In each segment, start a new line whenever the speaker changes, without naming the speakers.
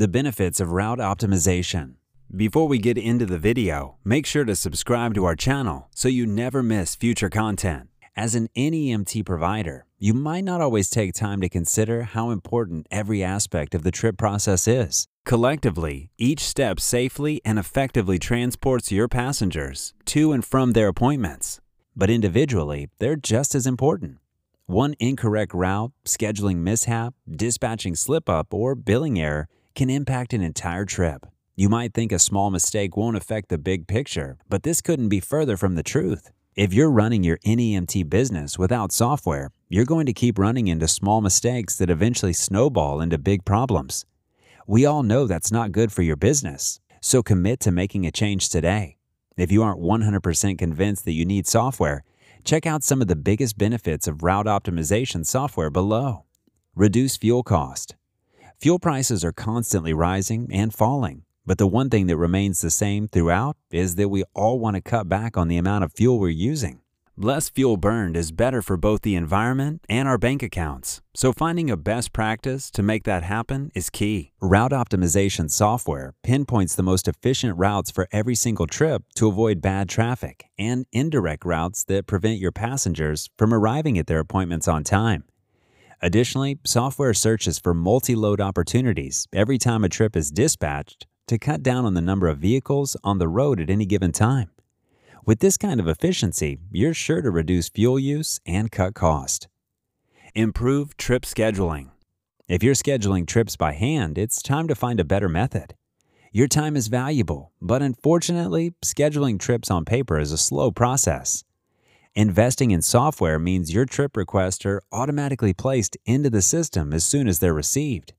The benefits of route optimization. Before we get into the video, make sure to subscribe to our channel so you never miss future content. As an NEMT provider, you might not always take time to consider how important every aspect of the trip process is. Collectively, each step safely and effectively transports your passengers to and from their appointments. But individually, they're just as important. One incorrect route, scheduling mishap, dispatching slip up, or billing error can impact an entire trip. You might think a small mistake won't affect the big picture, but this couldn't be further from the truth. If you're running your NEMT business without software, you're going to keep running into small mistakes that eventually snowball into big problems. We all know that's not good for your business, so commit to making a change today. If you aren't 100% convinced that you need software, check out some of the biggest benefits of route optimization software below. Reduce fuel cost. Fuel prices are constantly rising and falling. But the one thing that remains the same throughout is that we all want to cut back on the amount of fuel we're using. Less fuel burned is better for both the environment and our bank accounts. So finding a best practice to make that happen is key. Route optimization software pinpoints the most efficient routes for every single trip to avoid bad traffic and indirect routes that prevent your passengers from arriving at their appointments on time. Additionally, software searches for multi-load opportunities every time a trip is dispatched to cut down on the number of vehicles on the road at any given time. With this kind of efficiency, you're sure to reduce fuel use and cut cost. Improve trip scheduling. If you're scheduling trips by hand, it's time to find a better method. Your time is valuable, but unfortunately, scheduling trips on paper is a slow process. Investing in software means your trip requests are automatically placed into the system as soon as they're received.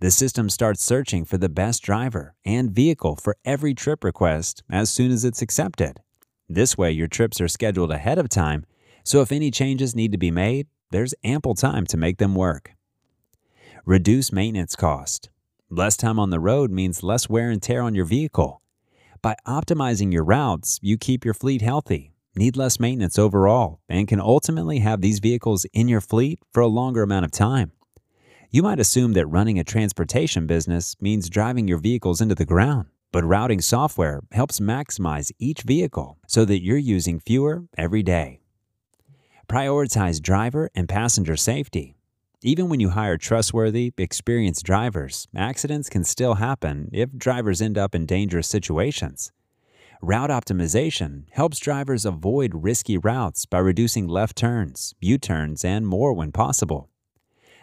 The system starts searching for the best driver and vehicle for every trip request as soon as it's accepted. This way, your trips are scheduled ahead of time, so if any changes need to be made, there's ample time to make them work. Reduce maintenance cost. Less time on the road means less wear and tear on your vehicle. By optimizing your routes, you keep your fleet healthy, need less maintenance overall, and can ultimately have these vehicles in your fleet for a longer amount of time. You might assume that running a transportation business means driving your vehicles into the ground, but routing software helps maximize each vehicle so that you're using fewer every day. Prioritize driver and passenger safety. Even when you hire trustworthy, experienced drivers, accidents can still happen if drivers end up in dangerous situations. Route optimization helps drivers avoid risky routes by reducing left turns, U turns, and more when possible.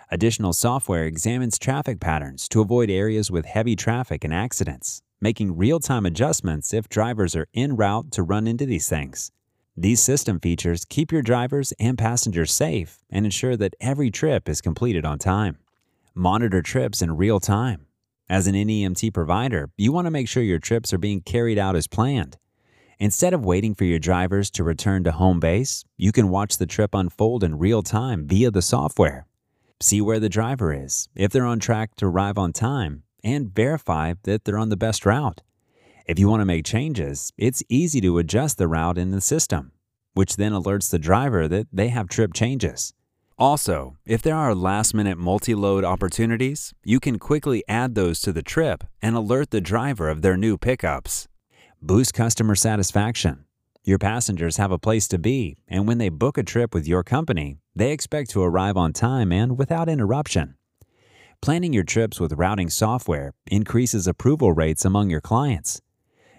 Additional software examines traffic patterns to avoid areas with heavy traffic and accidents, making real-time adjustments if drivers are en route to run into these things. These system features keep your drivers and passengers safe and ensure that every trip is completed on time. Monitor trips in real time. As an NEMT provider, you want to make sure your trips are being carried out as planned. Instead of waiting for your drivers to return to home base, you can watch the trip unfold in real time via the software see where the driver is, if they're on track to arrive on time, and verify that they're on the best route. If you want to make changes, it's easy to adjust the route in the system, which then alerts the driver that they have trip changes. Also, if there are last minute multi load opportunities, you can quickly add those to the trip and alert the driver of their new pickups. Boost customer satisfaction. Your passengers have a place to be, and when they book a trip with your company, they expect to arrive on time and without interruption. Planning your trips with routing software increases approval rates among your clients.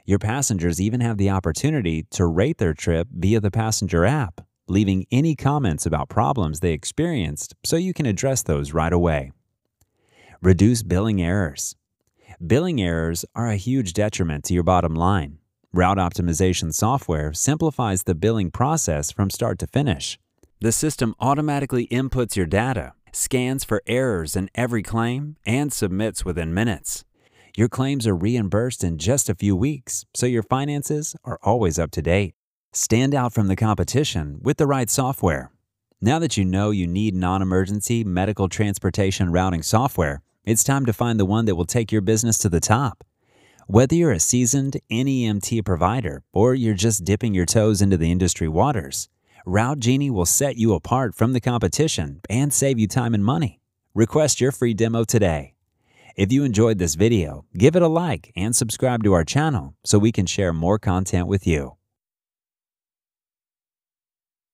Your passengers even have the opportunity to rate their trip via the passenger app, leaving any comments about problems they experienced so you can address those right away. Reduce billing errors. Billing errors are a huge detriment to your bottom line. Route optimization software simplifies the billing process from start to finish. The system automatically inputs your data, scans for errors in every claim, and submits within minutes. Your claims are reimbursed in just a few weeks, so your finances are always up to date. Stand out from the competition with the right software. Now that you know you need non emergency medical transportation routing software, it's time to find the one that will take your business to the top. Whether you're a seasoned NEMT provider or you're just dipping your toes into the industry waters, Route Genie will set you apart from the competition and save you time and money. Request your free demo today. If you enjoyed this video, give it a like and subscribe to our channel so we can share more content with you.